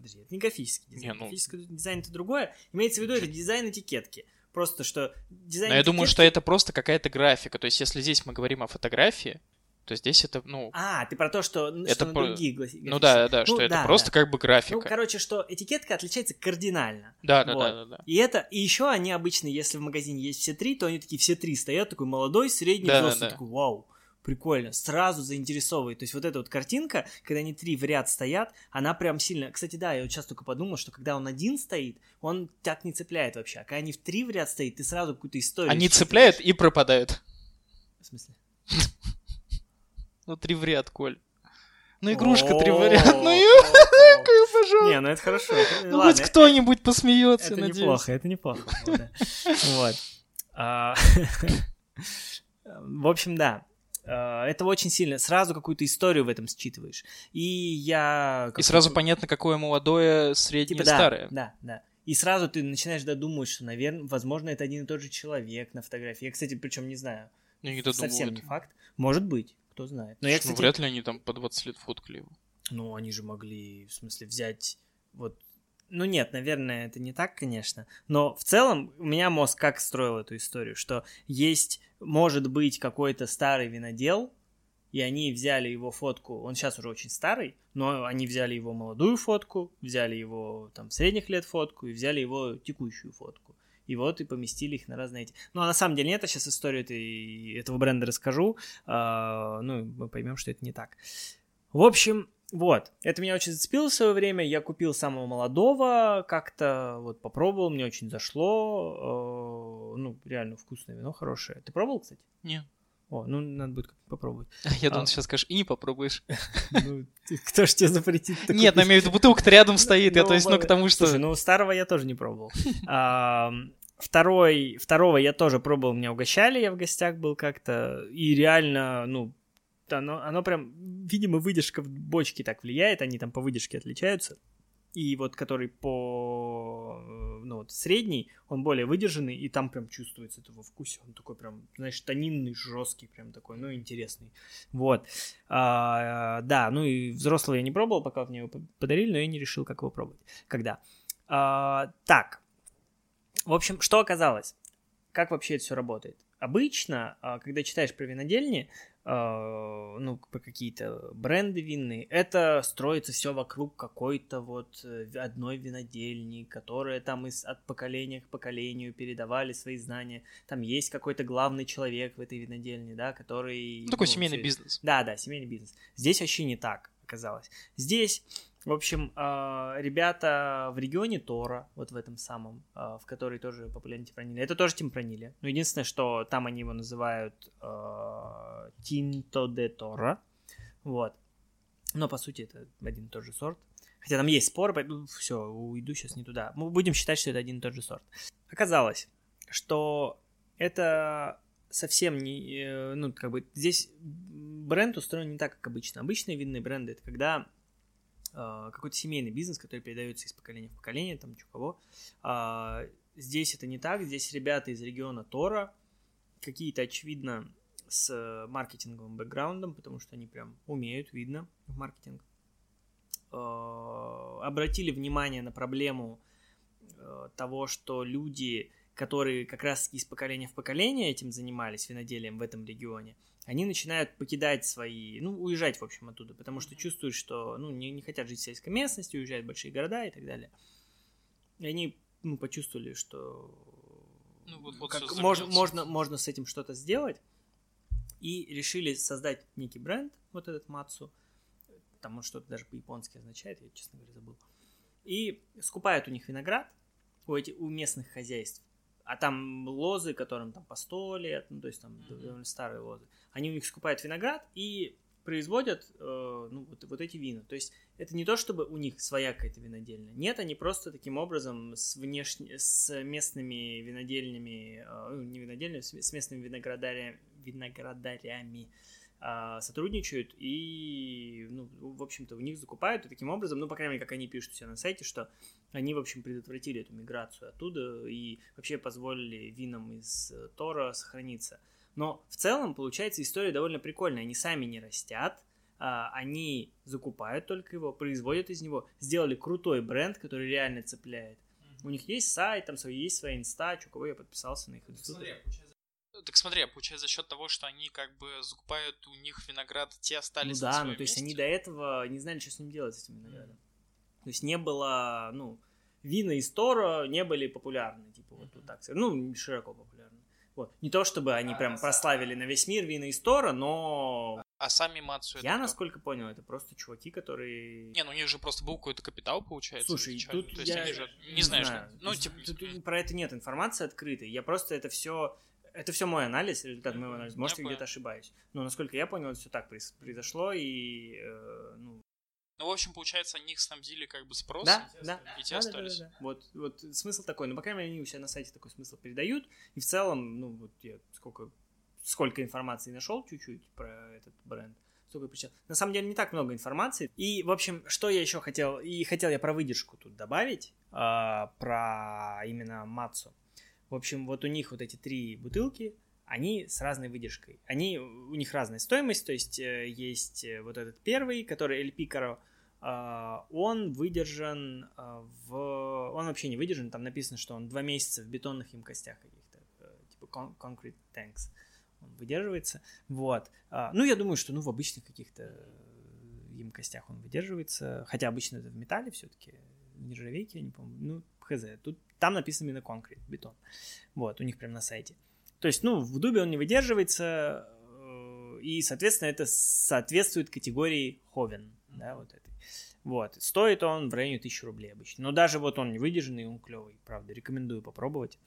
S1: подожди, это не графический дизайн. Не, ну... Графический дизайн это другое. Имеется в виду, это дизайн этикетки. Просто что
S2: дизайн. Но я этикетки... думаю, что это просто какая-то графика. То есть, если здесь мы говорим о фотографии, то здесь это, ну...
S1: А, ты про то, что, это что
S2: про...
S1: другие гласи...
S2: Ну да, да, ну, что да, это просто да. как бы графика. Ну,
S1: короче, что этикетка отличается кардинально.
S2: Да, да, вот. да, да, да.
S1: И это, и еще они обычно, если в магазине есть все три, то они такие все три стоят, такой молодой, средний, да, взрослый, да, да. такой, вау, прикольно, сразу заинтересовывает. То есть вот эта вот картинка, когда они три в ряд стоят, она прям сильно... Кстати, да, я вот сейчас только подумал, что когда он один стоит, он так не цепляет вообще. А когда они в три в ряд стоят, ты сразу какую-то историю...
S2: Они цепляют и пропадают.
S1: В смысле?
S2: Ну, три в ряд, Коль. Ну, игрушка три в ряд. Ну,
S1: пожалуйста. Не, ну это хорошо.
S2: Ну, хоть кто-нибудь посмеется,
S1: Это неплохо, это неплохо. Вот. А, в общем, да. А, это очень сильно. Сразу какую-то историю в этом считываешь. И я...
S2: И сразу понятно, какое молодое, среднее, типа, старое.
S1: Да, да. И сразу ты начинаешь додумывать, что, наверное, возможно, это один и тот же человек на фотографии. Я, кстати, причем не знаю.
S2: Я не
S1: Совсем не факт. Может быть кто знает.
S2: Но я, кстати... Ну, вряд ли они там по 20 лет фоткали его.
S1: Ну, они же могли, в смысле, взять вот... Ну, нет, наверное, это не так, конечно. Но в целом у меня мозг как строил эту историю, что есть, может быть, какой-то старый винодел, и они взяли его фотку, он сейчас уже очень старый, но они взяли его молодую фотку, взяли его там средних лет фотку и взяли его текущую фотку и вот и поместили их на разные эти. Ну, а на самом деле нет, я сейчас историю этой, этого бренда расскажу, а, ну, мы поймем, что это не так. В общем, вот, это меня очень зацепило в свое время, я купил самого молодого, как-то вот попробовал, мне очень зашло, э, ну, реально вкусное вино, хорошее. Ты пробовал, кстати?
S2: Нет.
S1: О, ну надо будет попробовать.
S2: Я думал, а... сейчас скажешь, и не попробуешь.
S1: Ну, кто ж тебе запретит?
S2: Нет, ну, я имею в виду, бутылка-то рядом стоит, я то есть, ну, к тому, что...
S1: Слушай, ну, старого я тоже не пробовал. Второй, второго я тоже пробовал, меня угощали, я в гостях был как-то, и реально, ну, оно, оно прям, видимо, выдержка в бочке так влияет, они там по выдержке отличаются. И вот который по, ну вот средний, он более выдержанный, и там прям чувствуется это во вкусе. Он такой прям, знаешь, тонинный, жесткий, прям такой, ну, интересный. Вот. А, да, ну и взрослого я не пробовал, пока мне его подарили, но я не решил, как его пробовать. Когда. А, так, в общем, что оказалось? Как вообще это все работает? Обычно, а, когда читаешь про винодельни, ну, про какие-то бренды винные, это строится все вокруг какой-то вот э, одной винодельни, которая там из, от поколения к поколению передавали свои знания. Там есть какой-то главный человек в этой винодельне, да, который...
S2: Ну, такой ну, семейный все... бизнес.
S1: Да, да, семейный бизнес. Здесь вообще не так оказалось. Здесь в общем, а, ребята в регионе Тора, вот в этом самом, а, в который тоже популярен Тимпранили, это тоже Тимпранили. Но единственное, что там они его называют Тинто де Тора. Вот. Но по сути это один и тот же сорт. Хотя там есть спор, поэтому все, уйду сейчас не туда. Мы будем считать, что это один и тот же сорт. Оказалось, что это совсем не... Э, ну, как бы здесь бренд устроен не так, как обычно. Обычные винные бренды это когда э, какой-то семейный бизнес, который передается из поколения в поколение, там, чего кого. А, здесь это не так. Здесь ребята из региона Тора, какие-то, очевидно, с маркетинговым бэкграундом, потому что они прям умеют, видно, в маркетинг. Э, обратили внимание на проблему э, того, что люди, которые как раз из поколения в поколение этим занимались виноделием в этом регионе, они начинают покидать свои, ну, уезжать, в общем, оттуда, потому что чувствуют, что, ну, не, не хотят жить в сельской местности, уезжают в большие города и так далее. И они, ну, почувствовали, что ну, вот, вот как можно, можно, можно с этим что-то сделать, и решили создать некий бренд, вот этот Мацу, там он что-то даже по-японски означает, я, честно говоря, забыл. И скупают у них виноград, у, эти, у местных хозяйств. А там лозы, которым там по сто лет, ну, то есть там mm-hmm. довольно старые лозы. Они у них скупают виноград и производят э, ну, вот, вот эти вина. То есть это не то, чтобы у них своя какая-то винодельня. Нет, они просто таким образом с, внешне, с местными винодельнями, э, ну, не винодельнями, с местными виноградарями, виноградарями а, сотрудничают и, ну, в общем-то, у них закупают, и таким образом, ну, по крайней мере, как они пишут у себя на сайте, что они, в общем, предотвратили эту миграцию оттуда и вообще позволили винам из э, Тора сохраниться. Но в целом, получается, история довольно прикольная. Они сами не растят, а, они закупают только его, производят из него, сделали крутой бренд, который реально цепляет. У них есть сайт, там свой, есть своя инста, у кого я подписался на их институт. Смотри,
S2: так смотри, а получается за счет того, что они как бы закупают у них виноград, те остались
S1: Ну да, ну то есть они до этого не знали, что с ним делать, с этим виноградом. Mm. То есть не было, ну, вина из Тора не были популярны, типа вот, вот так Ну, широко популярны. Вот. Не то, чтобы они а, прям прославили на весь мир вина из Тора, но...
S2: А сами Мацу
S1: Я, насколько понял, это просто чуваки, которые...
S2: Не, ну у них же просто был какой-то капитал, получается.
S1: Слушай, изначально. тут То есть я... они же...
S2: Не, не знаю, знаю.
S1: Ну, типа... Тут, про это нет информации открытой. Я просто это все это все мой анализ, результат моего анализа. Может, я где-то ошибаюсь. Но, насколько я понял, это все так произошло, и, э, ну...
S2: Ну, в общем, получается, они их снабдили как бы спросом,
S1: да, да,
S2: и те
S1: да,
S2: остались.
S1: Да, да, да. Вот, вот смысл такой. Ну, по крайней мере, они у себя на сайте такой смысл передают. И в целом, ну, вот я сколько, сколько информации нашел чуть-чуть про этот бренд, столько причал. На самом деле, не так много информации. И, в общем, что я еще хотел, и хотел я про выдержку тут добавить, э, про именно Мацу. В общем, вот у них вот эти три бутылки, они с разной выдержкой. Они, у них разная стоимость, то есть э, есть э, вот этот первый, который Picaro, а, он выдержан а, в... Он вообще не выдержан, там написано, что он два месяца в бетонных емкостях каких-то, э, типа concrete tanks он выдерживается. Вот. А, ну, я думаю, что ну, в обычных каких-то емкостях он выдерживается, хотя обычно это в металле все-таки, нержавейки, я не помню, ну, хз. Тут, там написано именно конкрет, бетон. Вот, у них прям на сайте. То есть, ну, в дубе он не выдерживается, э, и, соответственно, это соответствует категории Ховен, да, вот этой. Вот, стоит он в районе 1000 рублей обычно. Но даже вот он не выдержанный, он клевый, правда, рекомендую попробовать.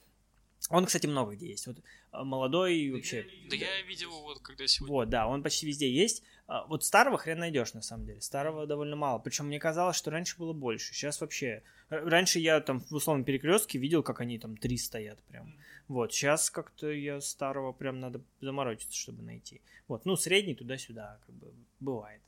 S1: Он, кстати, много где есть. Вот а, молодой да вообще.
S2: Я, да, я видел вот когда сегодня.
S1: Вот, да, он почти везде есть. А, вот старого хрен найдешь, на самом деле. Старого довольно мало. Причем мне казалось, что раньше было больше. Сейчас вообще. Раньше я там в условном перекрестке видел, как они там три стоят прям. Вот, сейчас как-то я старого прям надо заморочиться, чтобы найти. Вот, ну, средний туда-сюда, как бы, бывает.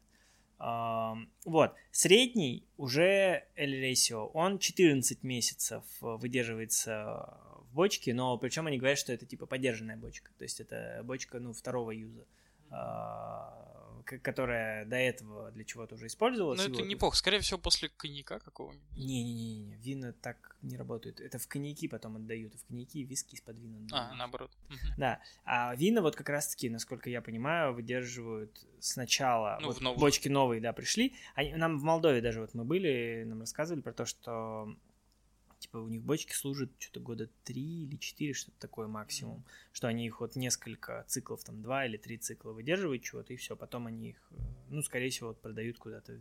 S1: Вот, средний уже L ratio, он 14 месяцев выдерживается бочки, но причем они говорят, что это типа подержанная бочка, то есть это бочка, ну, второго юза, а, которая до этого для чего-то уже использовалась.
S2: Ну, это вот... неплохо, скорее всего, после коньяка какого-нибудь.
S1: Не-не-не, вина так не работают, это в коньяки потом отдают, в коньяки виски из-под вина.
S2: А, наоборот.
S1: Да, а вина вот как раз-таки, насколько я понимаю, выдерживают сначала, ну, вот новых. бочки новые, да, пришли, они, нам в Молдове даже вот мы были, нам рассказывали про то, что типа у них бочки служат что-то года три или четыре, что-то такое максимум, mm-hmm. что они их вот несколько циклов, там два или три цикла выдерживают чего-то, и все, потом они их, э, ну, скорее всего, вот продают куда-то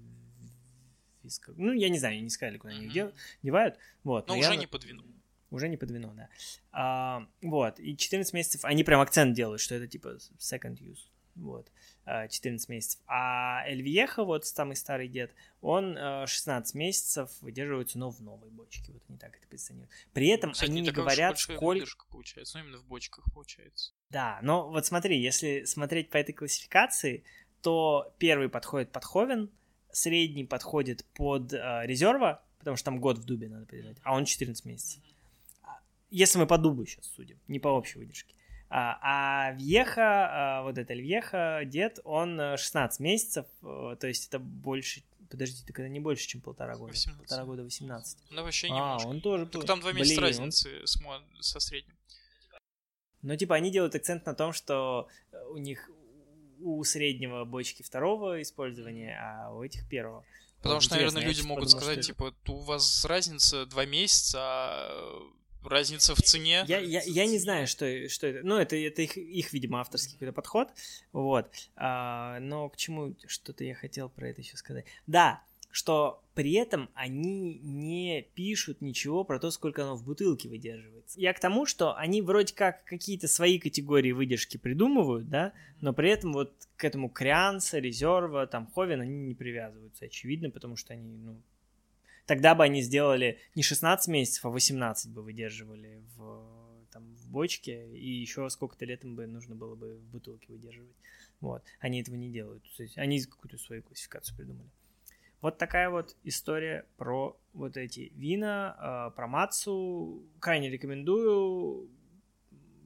S1: Ну, я не знаю, не сказали, куда mm-hmm. они их дел, девают, вот.
S2: Но, но уже я... не под вино.
S1: Уже не под вино, да. А, вот, и 14 месяцев, они прям акцент делают, что это типа second use, вот. 14 э, месяцев. А Эльвьеха, вот самый старый дед, он 16 э, месяцев выдерживается, но в новой бочке. Вот они так это позиционируют. При этом Кстати, они не говорят, сколько...
S2: получается, ну именно в бочках получается.
S1: Да, но вот смотри, если смотреть по этой классификации, что первый подходит под Ховен, средний подходит под э, резерва, потому что там год в дубе надо передать, а он 14 месяцев. Если мы по дубу сейчас судим, не по общей выдержке. А, а Вьеха, а, вот это Вьеха, дед, он 16 месяцев, то есть это больше, подожди, так это не больше, чем полтора года. 18. Полтора года 18.
S2: Ну, вообще
S1: а, он тоже...
S2: Так там два месяца Блин, разницы он... с, со средним.
S1: Ну, типа, они делают акцент на том, что у них у среднего бочки второго использования, а у этих первого.
S2: Потому вот что, наверное, люди могут подумал, сказать, что... типа, у вас разница два месяца, а разница в цене.
S1: Я, я, я не знаю, что, что это. Ну, это, это их, их, видимо, авторский какой-то подход. Вот. А, но к чему что-то я хотел про это еще сказать. Да, что при этом они не пишут ничего про то, сколько оно в бутылке выдерживается. Я к тому, что они вроде как какие-то свои категории выдержки придумывают, да, но при этом вот к этому Крианса, Резерва, там, Ховен они не привязываются, очевидно, потому что они, ну, тогда бы они сделали не 16 месяцев, а 18 бы выдерживали в, там, в бочке, и еще сколько-то лет им бы нужно было бы в бутылке выдерживать. Вот. Они этого не делают. То есть они какую-то свою классификацию придумали. Вот такая вот история про вот эти вина, э, про Мацу. Крайне рекомендую.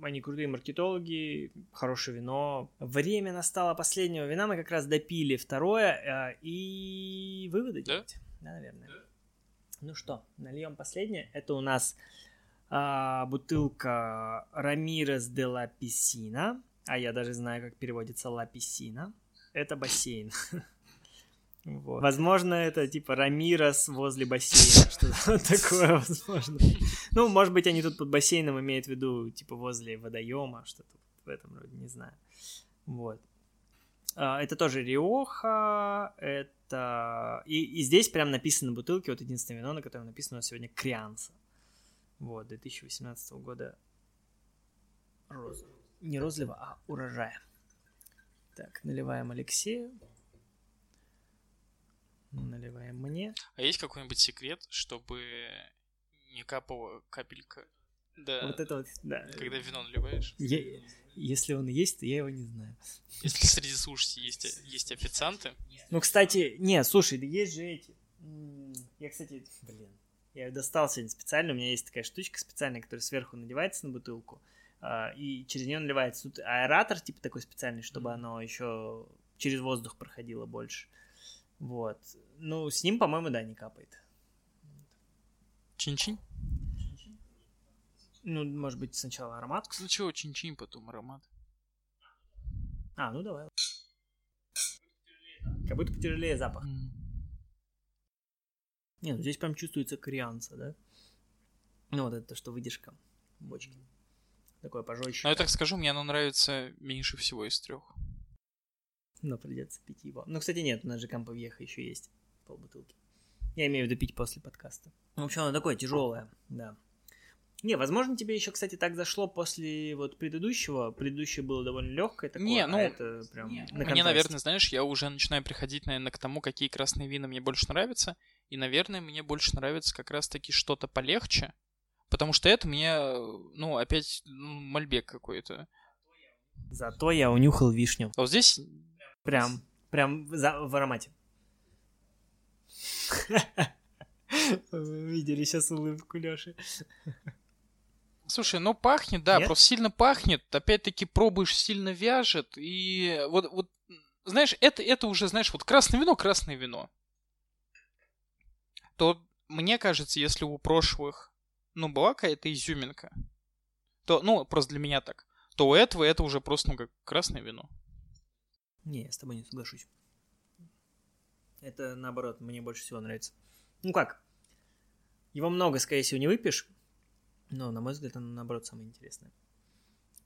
S1: Они крутые маркетологи, хорошее вино. Время настало последнего вина. Мы как раз допили второе. Э, и выводы да? делать. Да, наверное. Да. Ну что, нальем последнее. Это у нас э, бутылка Рамирес де ла Писина. А я даже знаю, как переводится ла Писина. Это бассейн. Вот. Возможно, это типа Рамирос возле бассейна, что-то такое возможно. Ну, может быть, они тут под бассейном имеют в виду, типа, возле водоема, что-то в этом роде, не знаю. Вот. А, это тоже Риоха, это... И, и здесь прям написано на бутылке, вот единственное вино, на котором написано у нас сегодня Крианса. Вот, 2018 года роз... Не розлива, а урожая. Так, наливаем Алексею. Наливаем мне.
S2: А есть какой-нибудь секрет, чтобы не капала капелька? Да.
S1: Вот это вот, да.
S2: Когда вино наливаешь?
S1: Я, если он есть, то я его не знаю.
S2: Если среди слушателей есть, есть официанты.
S1: Ну, кстати, не, слушай, да есть же эти. Я, кстати, блин, я достал сегодня специально. У меня есть такая штучка специальная, которая сверху надевается на бутылку. А, и через нее наливается. Тут аэратор, типа такой специальный, чтобы оно еще через воздух проходило больше. Вот. Ну, с ним, по-моему, да, не капает.
S2: Чин-чин?
S1: Ну, может быть, сначала аромат.
S2: Сначала чин-чин, потом аромат.
S1: А, ну давай. Как будто потяжелее запах. Mm. Не, ну здесь прям чувствуется корианца, да? Ну вот это, что выдержка бочки. Такое пожестче.
S2: Ну я так скажу, мне оно нравится меньше всего из трех.
S1: Но придется пить его. Ну, кстати, нет, у нас же Кампо Вьеха еще есть полбутылки. Я имею в виду пить после подкаста. В общем, оно такое тяжелое, да. Не, возможно, тебе еще, кстати, так зашло после вот предыдущего. Предыдущее было довольно легкое такое,
S2: не, ну,
S1: а это прям не,
S2: на Мне, наверное, знаешь, я уже начинаю приходить, наверное, к тому, какие красные вина мне больше нравятся. И, наверное, мне больше нравится как раз-таки что-то полегче. Потому что это мне, ну, опять, ну, мальбек какой-то.
S1: Зато я унюхал вишню.
S2: А вот здесь
S1: Прям, прям за, в аромате. Вы видели сейчас улыбку Лёши.
S2: Слушай, ну пахнет, да, Нет? просто сильно пахнет. Опять-таки пробуешь, сильно вяжет. И вот, вот знаешь, это, это уже, знаешь, вот красное вино, красное вино. То мне кажется, если у прошлых, ну, была какая-то изюминка, то, ну, просто для меня так, то у этого это уже просто, ну, как красное вино.
S1: Не, я с тобой не соглашусь. Это, наоборот, мне больше всего нравится. Ну как, его много, скорее всего, не выпьешь, но, на мой взгляд, оно, наоборот, самое интересное.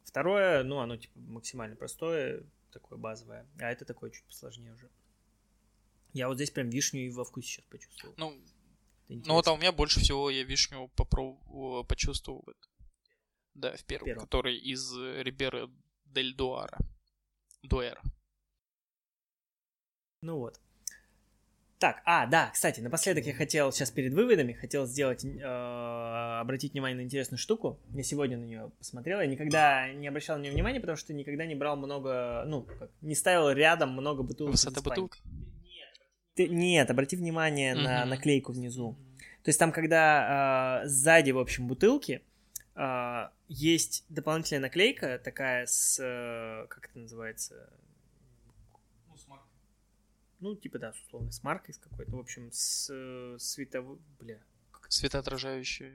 S1: Второе, ну, оно, типа, максимально простое, такое базовое, а это такое чуть посложнее уже. Я вот здесь прям вишню и во вкусе сейчас почувствовал.
S2: Ну, ну вот а у меня больше всего я вишню попробовал, почувствовал. Это. Да, в первом, первом, который из Рибера Дель Дуара. Дуэр.
S1: Ну вот. Так, а, да, кстати, напоследок я хотел сейчас перед выводами, хотел сделать, э, обратить внимание на интересную штуку. Я сегодня на нее посмотрел, я никогда не обращал на нее внимания, потому что никогда не брал много, ну, как, не ставил рядом много бутылок.
S2: Высота бутылок?
S1: Ты, нет, обрати внимание mm-hmm. на наклейку внизу. То есть там, когда э, сзади, в общем, бутылки, э, есть дополнительная наклейка такая с, э, как это называется, ну, типа, да, с условно, с маркой с какой-то, в общем, с э, световой, бля.
S2: Светоотражающей.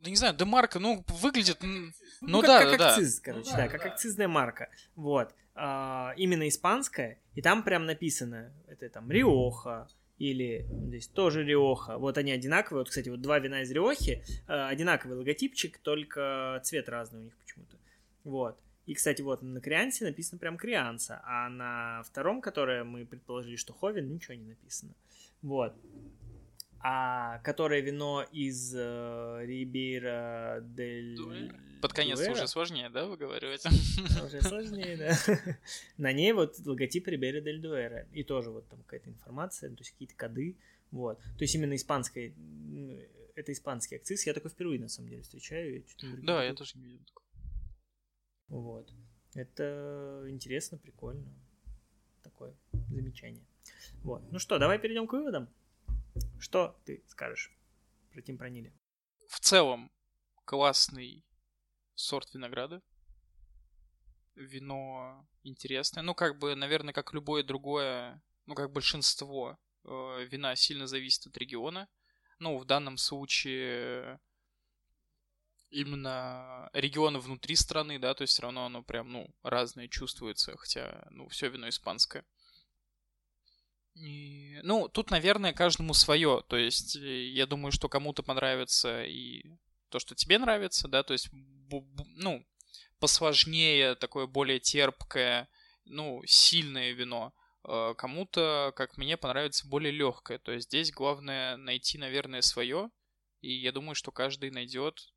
S2: Да не знаю, да марка, ну, выглядит, ну,
S1: ну
S2: да,
S1: как,
S2: да,
S1: как акциз, короче, да, да, как акцизная марка, вот, а, именно испанская, и там прям написано, это там Риоха, или здесь тоже Риоха. Вот они одинаковые. Вот, кстати, вот два вина из Риохи, э, одинаковый логотипчик, только цвет разный у них почему-то. Вот. И, кстати, вот на Криансе написано прям Крианса, а на втором, которое мы предположили, что Ховен, ничего не написано. Вот. А которое вино из э, Рибейра дель...
S2: Под конец уже сложнее, да, вы говорите?
S1: Уже сложнее, да. На ней вот логотип Рибейра дель Дуэра. И тоже вот там какая-то информация, то есть какие-то коды. Вот. То есть именно испанская... Это испанский акциз. Я такой впервые, на самом деле, встречаю.
S2: Я да, я тоже не видел такого.
S1: Вот. Это интересно, прикольно. Такое замечание. Вот. Ну что, давай перейдем к выводам. Что ты скажешь про Тимпронили?
S2: В целом, классный сорт винограда. Вино интересное. Ну, как бы, наверное, как любое другое, ну, как большинство э, вина сильно зависит от региона. Ну, в данном случае именно регионы внутри страны, да, то есть все равно оно прям, ну, разное чувствуется, хотя, ну, все вино испанское. И, ну, тут, наверное, каждому свое, то есть э, я думаю, что кому-то понравится и то, что тебе нравится, да, то есть, ну, посложнее, такое более терпкое, ну, сильное вино. Э, кому-то, как мне, понравится более легкое. То есть здесь главное найти, наверное, свое. И я думаю, что каждый найдет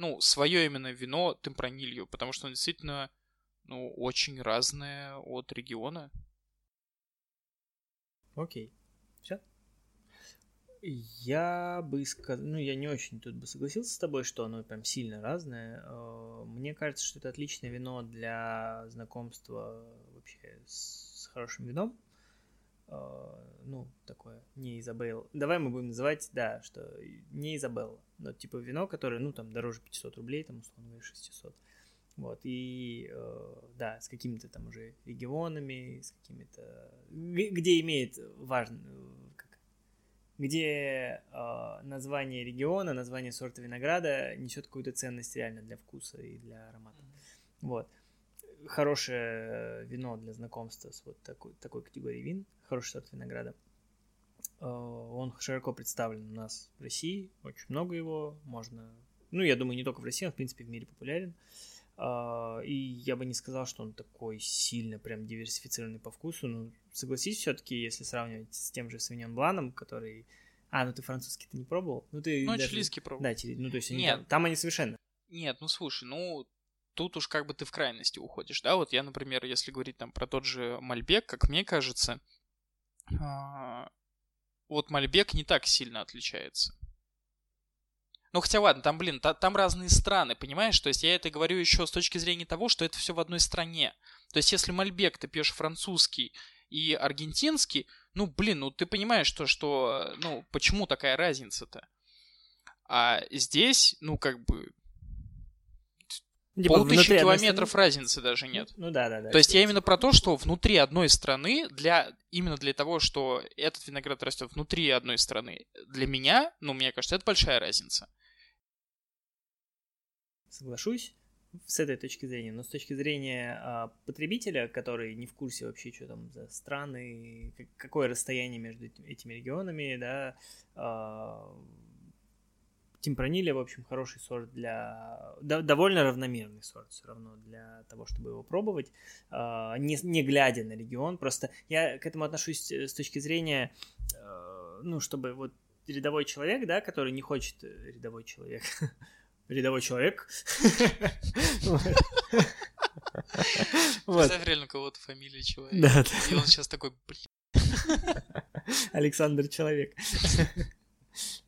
S2: ну, свое именно вино темпранилью, потому что он действительно, ну, очень разное от региона.
S1: Окей. Все? Я бы сказал, ну, я не очень тут бы согласился с тобой, что оно прям сильно разное. Э, мне кажется, что это отличное вино для знакомства вообще с хорошим вином. Э, ну, такое, не Изабелла. Давай мы будем называть, да, что не Изабелла, но типа вино, которое, ну, там, дороже 500 рублей, там, условно говоря, 600. Вот, и, э, да, с какими-то там уже регионами, с какими-то... Где имеет важную... Как, где э, название региона, название сорта винограда несет какую-то ценность реально для вкуса и для аромата. Вот хорошее вино для знакомства с вот такой, такой категорией вин, хороший сорт винограда. Э, он широко представлен у нас в России, очень много его, можно... Ну, я думаю, не только в России, он, в принципе, в мире популярен. Э, и я бы не сказал, что он такой сильно прям диверсифицированный по вкусу. Ну, согласись, все-таки, если сравнивать с тем же Свиньон Бланом, который... А, ну ты французский-то не пробовал? Ну, ты
S2: ну, даже... чилийский пробовал.
S1: Да, чили... ну, то есть они Нет. Там, там они совершенно...
S2: Нет, ну, слушай, ну, тут уж как бы ты в крайности уходишь, да, вот я, например, если говорить там про тот же Мальбек, как мне кажется, вот Мальбек не так сильно отличается. Ну, хотя ладно, там, блин, та, там разные страны, понимаешь? То есть я это говорю еще с точки зрения того, что это все в одной стране. То есть если Мальбек ты пьешь французский и аргентинский, ну, блин, ну ты понимаешь то, что, ну, почему такая разница-то? А здесь, ну, как бы, Типа Полтысячи километров страны... разницы даже нет.
S1: Ну да, да, да.
S2: То есть я именно про то, что внутри одной страны, для именно для того, что этот виноград растет внутри одной страны, для меня, ну, мне кажется, это большая разница.
S1: Соглашусь с этой точки зрения, но с точки зрения а, потребителя, который не в курсе вообще, что там за страны, какое расстояние между этими регионами, да, а, Темпранилия, в общем, хороший сорт для... довольно равномерный сорт все равно для того, чтобы его пробовать, а, не, не глядя на регион. Просто я к этому отношусь э, с точки зрения, э, ну, чтобы вот рядовой человек, да, который не хочет... Э, рядовой человек... Рядовой человек.
S2: Представь реально кого-то фамилии человека. Да, И он сейчас такой.
S1: Александр Человек.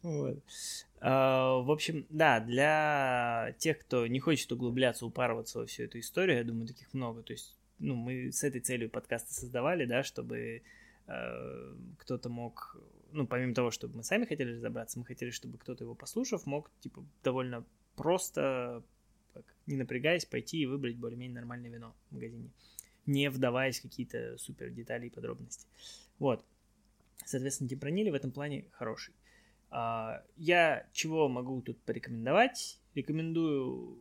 S1: Вот. А, в общем, да, для тех, кто не хочет углубляться, упарываться во всю эту историю, я думаю, таких много. То есть, ну, мы с этой целью подкасты создавали, да, чтобы э, кто-то мог, ну, помимо того, чтобы мы сами хотели разобраться, мы хотели, чтобы кто-то его послушав, мог, типа, довольно просто, как, не напрягаясь, пойти и выбрать более-менее нормальное вино в магазине, не вдаваясь в какие-то супер детали и подробности. Вот. Соответственно, Темпранили в этом плане хороший. А, я чего могу тут порекомендовать? Рекомендую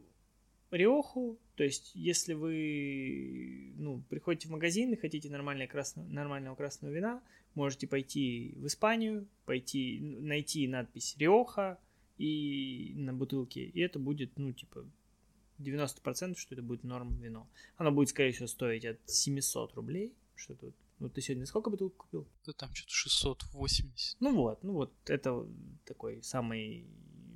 S1: Риоху, то есть если вы ну, приходите в магазин и хотите нормального красного, нормального красного вина, можете пойти в Испанию, пойти найти надпись Риоха и на бутылке, и это будет, ну, типа, 90%, что это будет норм вино. Оно будет, скорее всего, стоить от 700 рублей, что-то вот ну, ты сегодня сколько бутылок купил?
S2: Да там что-то 680.
S1: Ну вот, ну вот, это такой самый...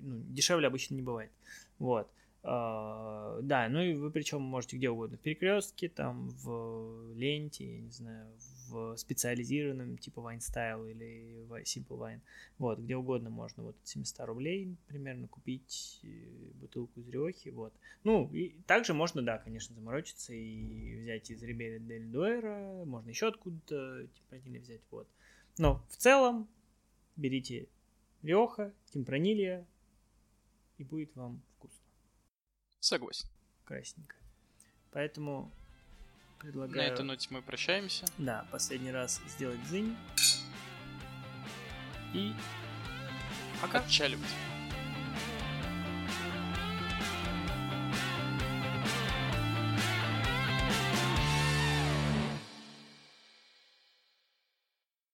S1: Ну, дешевле обычно не бывает. Вот. Uh, да, ну и вы причем можете где угодно, в перекрестке, там, в ленте, я не знаю, в специализированном типа Style или Simple Wine, вот, где угодно можно вот от 700 рублей примерно купить э, бутылку из Риохи, вот. Ну, и также можно, да, конечно, заморочиться и взять из Рибери Дель Дуэра, можно еще откуда-то темпранилья взять, вот. Но в целом берите Риоха, темпранилья, и будет вам вкусно.
S2: Согласен.
S1: Красненько. Поэтому предлагаю...
S2: На этой ноте мы прощаемся.
S1: Да, последний раз сделать дзынь. И
S2: пока. Отчаливать.